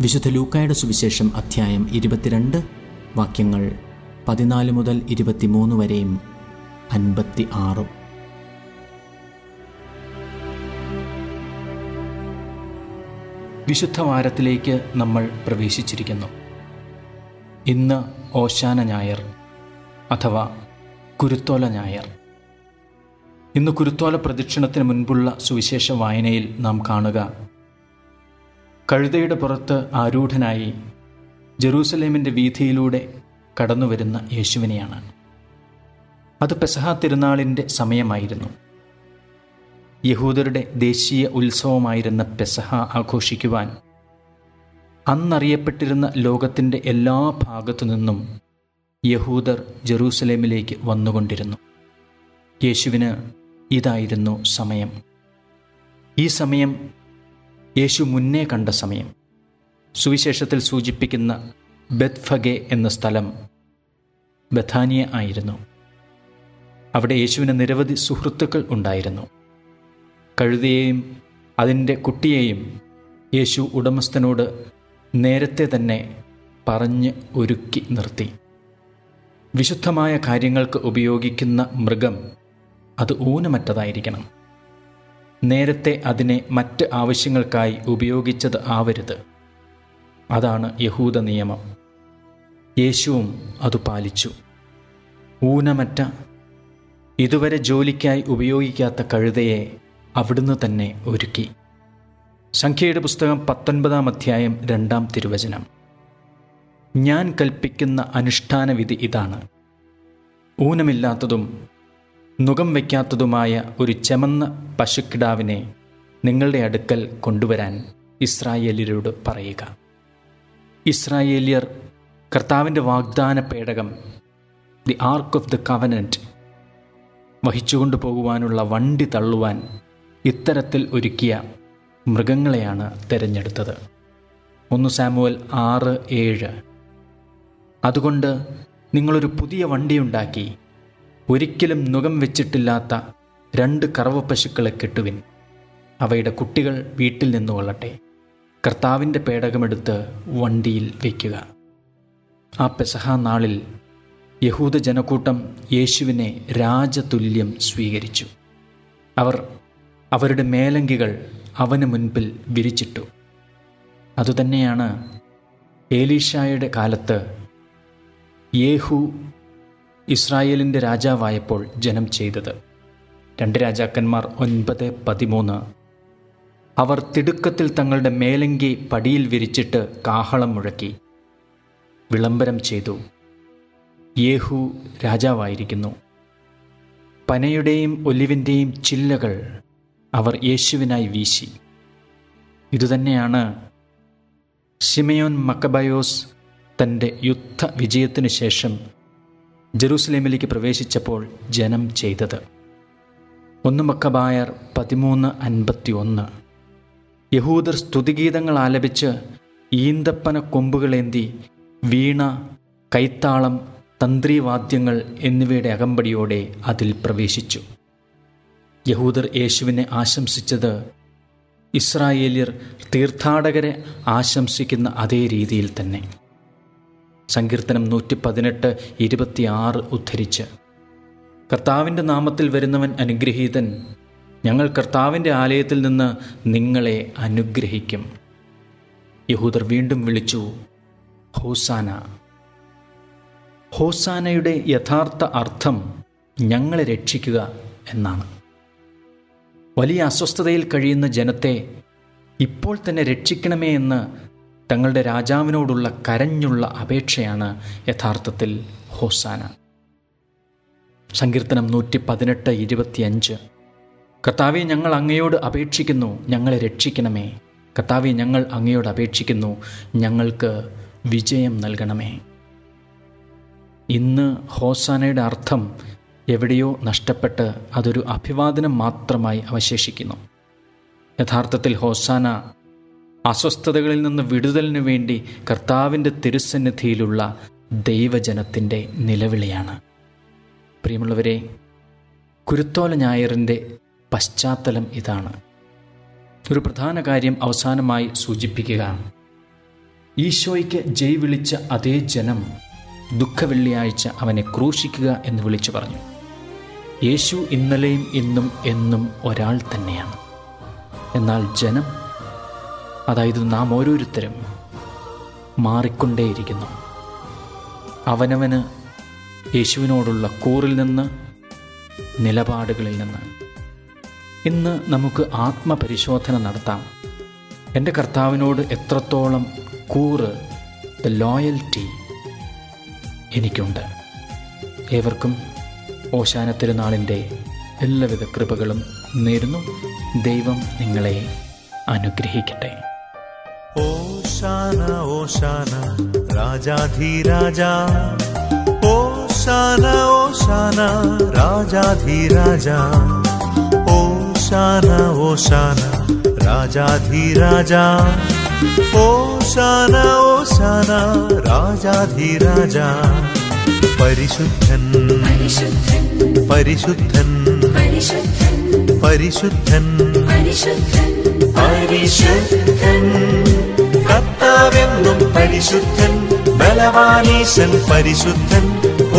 വിശുദ്ധ ലൂക്കായുടെ സുവിശേഷം അധ്യായം ഇരുപത്തിരണ്ട് വാക്യങ്ങൾ പതിനാല് മുതൽ ഇരുപത്തിമൂന്ന് വരെയും അൻപത്തി ആറും വിശുദ്ധ വാരത്തിലേക്ക് നമ്മൾ പ്രവേശിച്ചിരിക്കുന്നു. ഇന്ന് ഓശാന ഞായർ അഥവാ കുരുത്തോല ഞായർ. ഇന്ന് കുരുത്തോല പ്രദക്ഷിണത്തിന് മുൻപുള്ള സുവിശേഷ വായനയിൽ നാം കാണുക കഴുതയുടെ പുറത്ത് ആരൂഢനായി ജെറൂസലേമിന്റെ വീഥിയിലൂടെ കടന്നുവരുന്ന യേശുവിനെയാണ്. അത് പെസഹ തിരുനാളിന്റെ സമയമായിരുന്നു. യഹൂദരുടെ ദേശീയ ഉത്സവമായിരുന്ന പെസഹ ആഘോഷിക്കുവാൻ അന്നറിയപ്പെട്ടിരുന്ന ലോകത്തിന്റെ എല്ലാ ഭാഗത്തു നിന്നും യഹൂദർ ജെറൂസലേമിലേക്ക് വന്നുകൊണ്ടിരുന്നു. യേശുവിന് ഇതായിരുന്നു സമയം. ഈ സമയം യേശു മുന്നേ കണ്ട സമയം. സുവിശേഷത്തിൽ സൂചിപ്പിക്കുന്ന ബെത്ഫഗെ എന്ന സ്ഥലം ബഥാനിയ ആയിരുന്നു. അവിടെ യേശുവിന് നിരവധി സുഹൃത്തുക്കൾ ഉണ്ടായിരുന്നു. കഴുതയെയും അതിന്റെ കുട്ടിയെയും യേശു ഉടമസ്ഥനോട് നേരത്തെ തന്നെ പറഞ്ഞ് ഒരുക്കി നിർത്തി. വിശുദ്ധമായ കാര്യങ്ങൾക്ക് ഉപയോഗിക്കുന്ന മൃഗം അത് ഊനമറ്റതായിരിക്കണം. നേരത്തെ അതിനെ മറ്റ് ആവശ്യങ്ങൾക്കായി ഉപയോഗിച്ചത് ആവരുത്. അതാണ് യഹൂദ നിയമം. യേശുവും അത് പാലിച്ചു. ഊനമറ്റ ഇതുവരെ ജോലിക്കായി ഉപയോഗിക്കാത്ത കഴുതയെ അവിടുന്ന് തന്നെ ഒരുക്കി. സംഖ്യയുടെ പുസ്തകം പത്തൊൻപതാം അധ്യായം രണ്ടാം തിരുവചനം. ഞാൻ കൽപ്പിക്കുന്ന അനുഷ്ഠാന വിധി ഇതാണ്. ഊനമില്ലാത്തതും നുകം വയ്ക്കാത്തതുമായ ഒരു ചെമന്ന പശുക്കിടാവിനെ നിങ്ങളുടെ അടുക്കൽ കൊണ്ടുവരാൻ ഇസ്രായേലിയരോട് പറയുക. ഇസ്രായേലിയർ കർത്താവിന്റെ വാഗ്ദാന പേടകം the ark of the covenant വഹിച്ചുകൊണ്ടു പോകുവാനുള്ള വണ്ടി തള്ളുവാൻ ഇത്തരത്തിൽ ഒരുക്കിയ മൃഗങ്ങളെയാണ് തിരഞ്ഞെടുത്തത്. ഒന്ന് സാമുവൽ ആറ് ഏഴ്. അതുകൊണ്ട് നിങ്ങളൊരു പുതിയ വണ്ടിയുണ്ടാക്കി ഒരിക്കലും നുകം വെച്ചിട്ടില്ലാത്ത രണ്ട് കറവ പശുക്കളെ കെട്ടുവിൻ. അവയുടെ കുട്ടികൾ വീട്ടിൽ നിന്ന് കൊള്ളട്ടെ. കർത്താവിന്റെ പേടകമെടുത്ത് വണ്ടിയിൽ വയ്ക്കുക ആ പെസഹ നാളിൽ യഹൂദ ജനക്കൂട്ടം യേശുവിനെ രാജതുല്യം സ്വീകരിച്ചു. അവർ അവരുടെ മേലങ്കികൾ അവന് മുൻപിൽ വിരിച്ചിട്ടു. അതുതന്നെയാണ് ഏലീഷായുടെ കാലത്ത് യേഹു ഇസ്രായേലിന്റെ രാജാവായപ്പോൾ ജനം ചെയ്തത്. രണ്ട് രാജാക്കന്മാർ ഒൻപത് പതിമൂന്ന്. അവർ തിടുക്കത്തിൽ തങ്ങളുടെ മേലങ്കി പടിയിൽ വിരിച്ചിട്ട് കാഹളം മുഴക്കി. വിളംബരം ചെയ്തു. യേഹു രാജാവായിരിക്കുന്നു. പനയുടെയും ഒലിവിന്റെയും ചില്ലകൾ അവർ യേശുവിനായി വീശി. ഇതുതന്നെയാണ് ഷിമയോൻ മക്കബയോസ് തന്റെ യുദ്ധ വിജയത്തിനു ശേഷം ജെറൂസലേമിലേക്ക് പ്രവേശിച്ചപ്പോൾ ജനം ചെയ്തത്. ഒന്ന് മക്കബായർ പതിമൂന്ന് അൻപത്തി ഒന്ന് യഹൂദർ സ്തുതിഗീതങ്ങൾ ആലപിച്ച് ഈന്തപ്പന കൊമ്പുകളേന്തി വീണ കൈത്താളം തന്ത്രിവാദ്യങ്ങൾ എന്നിവയുടെ അകമ്പടിയോടെ അതിൽ പ്രവേശിച്ചു. യഹൂദർ യേശുവിനെ ആശംസിച്ചത് ഇസ്രായേലിയർ തീർത്ഥാടകരെ ആശംസിക്കുന്ന അതേ രീതിയിൽ തന്നെ. സങ്കീർത്തനം നൂറ്റി പതിനെട്ട് ഇരുപത്തിയാറ് ഉദ്ധരിച്ച്. കർത്താവിന്റെ നാമത്തിൽ വരുന്നവൻ അനുഗ്രഹീതൻ. ഞങ്ങൾ കർത്താവിന്റെ ആലയത്തിൽ നിന്ന് നിങ്ങളെ അനുഗ്രഹിക്കും. യഹൂദർ വീണ്ടും വിളിച്ചു ഹോസാന ഹോസാനയുടെ യഥാർത്ഥ അർത്ഥം ഞങ്ങളെ രക്ഷിക്കുക എന്നാണ്. വലിയ അസ്വസ്ഥതയിൽ കഴിയുന്ന ജനത്തെ ഇപ്പോൾ തന്നെ രക്ഷിക്കണമേ എന്ന് തങ്ങളുടെ രാജാവിനോടുള്ള കരഞ്ഞുള്ള അപേക്ഷയാണ് യഥാർത്ഥത്തിൽ ഹോസാന. സങ്കീർത്തനം നൂറ്റി പതിനെട്ട് ഇരുപത്തിയഞ്ച്. കർത്താവെ ഞങ്ങൾ അങ്ങയോട് അപേക്ഷിക്കുന്നു ഞങ്ങളെ രക്ഷിക്കണമേ. കർത്താവെ ഞങ്ങൾ അങ്ങയോട് അപേക്ഷിക്കുന്നു ഞങ്ങൾക്ക് വിജയം നൽകണമേ. ഇന്ന് ഹോസാനയുടെ അർത്ഥം എവിടെയോ നഷ്ടപ്പെട്ട് അതൊരു അഭിവാദനം മാത്രമായി അവശേഷിക്കുന്നു. യഥാർത്ഥത്തിൽ ഹോസാന അസ്വസ്ഥതകളിൽ നിന്ന് വിടുതലിനു വേണ്ടി കർത്താവിന്റെ തിരുസന്നിധിയിലുള്ള ദൈവജനത്തിന്റെ നിലവിളിയാണ്. പ്രിയമുള്ളവരെ കുരുത്തോല ഞായറിന്റെ പശ്ചാത്തലം ഇതാണ്. ഒരു പ്രധാന കാര്യം അവസാനമായി സൂചിപ്പിക്കുക. ഈശോയ്ക്ക് ജയ് വിളിച്ച അതേ ജനം ദുഃഖവെള്ളിയാഴ്ച അവനെ ക്രൂശിക്കുക എന്ന് വിളിച്ചു പറഞ്ഞു. യേശു ഇന്നലെയും ഇന്നും എന്നും ഒരാൾ തന്നെയാണ്. എന്നാൽ ജനം അതായത് നാം ഓരോരുത്തരും മാറിക്കൊണ്ടേയിരിക്കുന്നു. അവനവന് യേശുവിനോടുള്ള കൂറിൽ നിന്ന് നിലപാടുകളിൽ നിന്ന്. ഇന്ന് നമുക്ക് ആത്മപരിശോധന നടത്താം. എന്റെ കർത്താവിനോട് എത്രത്തോളം കൂറ് ദ ലോയൽറ്റി എനിക്കുണ്ട്. ഏവർക്കും ഓശാന തിരുനാളിന്റെ എല്ലാവിധ കൃപകളും നേരുന്നു. ദൈവം നിങ്ങളെ അനുഗ്രഹിക്കട്ടെ. ओशाना ओशाना, राजा धी राजा ओशाना ओशाना, राजा धी राजा ओशाना ओशाना, राजा धी राजा ओशाना ओशाना, राजा धी राजा परिशुद्धन परिशुद्धन परिशुद्धन परिशुद्धन। परिशुद्धन परिशुद्धन। പരിശുദ്ധൻ ബലവാനീശൻ പരിശുദ്ധൻ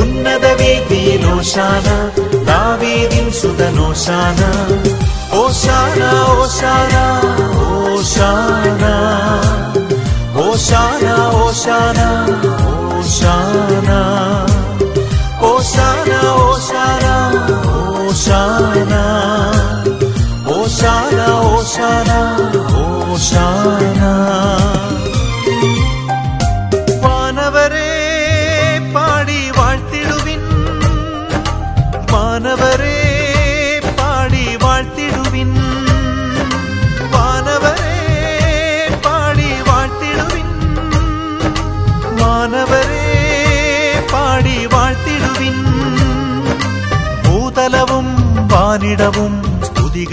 ഉന്നത വേദിയിലോശാന ദാവീദിൻ സുതനോശാന ഓശാന ഓശാന ഓശാന ഓശാന ഓശാന ഓശാന ഓശാന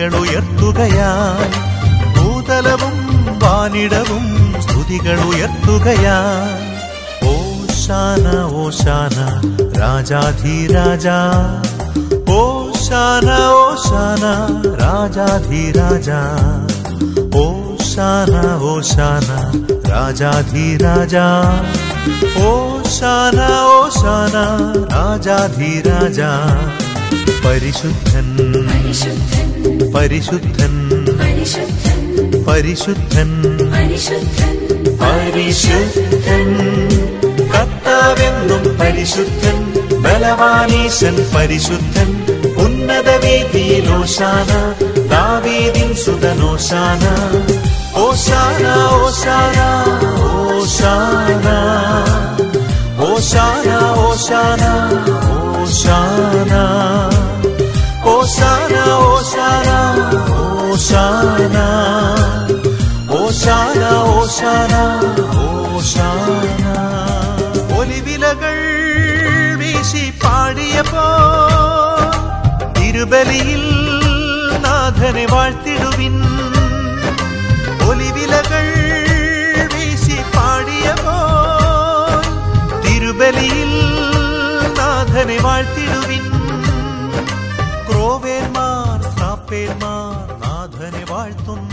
സ്തുതികൾ ഉയർത്തുകയായി ഭൂതലവും വാനിടവും സ്തുതികൾ ഉയർത്തുകയായി ഓശാന ഓശാന രാജാധിരാജാ. ഓശാന ഓശാന രാജാധിരാജാ. ഓശാന ഓശാന രാജാധിരാജാ. ഓശാന ഓശാന രാജാധിരാജാ. പരിശുദ്ധൻ. പരിശുദ്ധൻ. പരിശുദ്ധൻ. പരിശുദ്ധൻ. കർത്താവെന്നും പരിശുദ്ധൻ. ബലവാനീശൻ പരിശുദ്ധൻ. ഉന്നത വേദിയിലോശാന ദാവീദിൻ സുതനോശാന ഓശാന ഓശാന ഓശാന. ഓശാന ഓശാന ഓശാന. ഒലിവിലകൾ വീശി പാടിയപ്പോ തിരുബലിയിൽ നാഥനെ വാഴ്ത്തിടുവിൻ. ഒലിവിലകൾ വീശി പാടിയപ്പോ തിരുബലിയിൽ നാഥനെ വാഴ്ത്തിടുവിൻ. ക്രോവേന്മാർ സാപ്പേന്മാർ നാഥനെ വാഴ്ത്തുന്നു.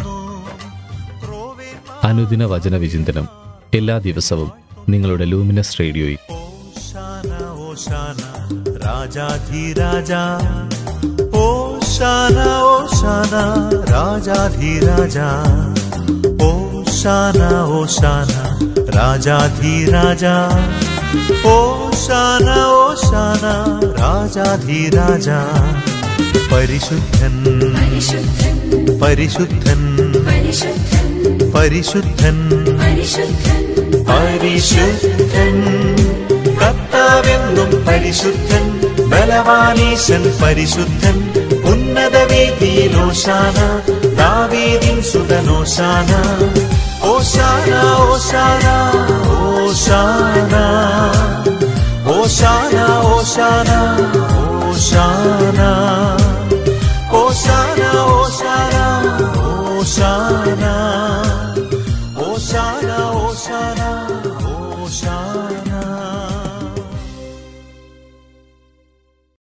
അനുദിന വചന വിചിന്തനം എല്ലാ ദിവസവും നിങ്ങളുടെ ലൂമിനസ് റേഡിയോയിൽ. രാജാധിരാജാ. ഓശാന ഓശാന രാജാധിരാജാ. പരിശുദ്ധൻ പരിശുദ്ധൻ പരിശുദ്ധൻ. പരിശുദ്ധൻ. പരിശുദ്ധൻ. കർത്താവെന്നും പരിശുദ്ധൻ. ബലവാനീശൻ പരിശുദ്ധൻ. ഉന്നത വീതിയിലോശാന ദാവീതിൻ സുതനോശാന ഓശാന ഓശാന ഓശാന. ഓശാന ഓശാന ഓശാന. ഓശാന ഓശാന ഓശാന.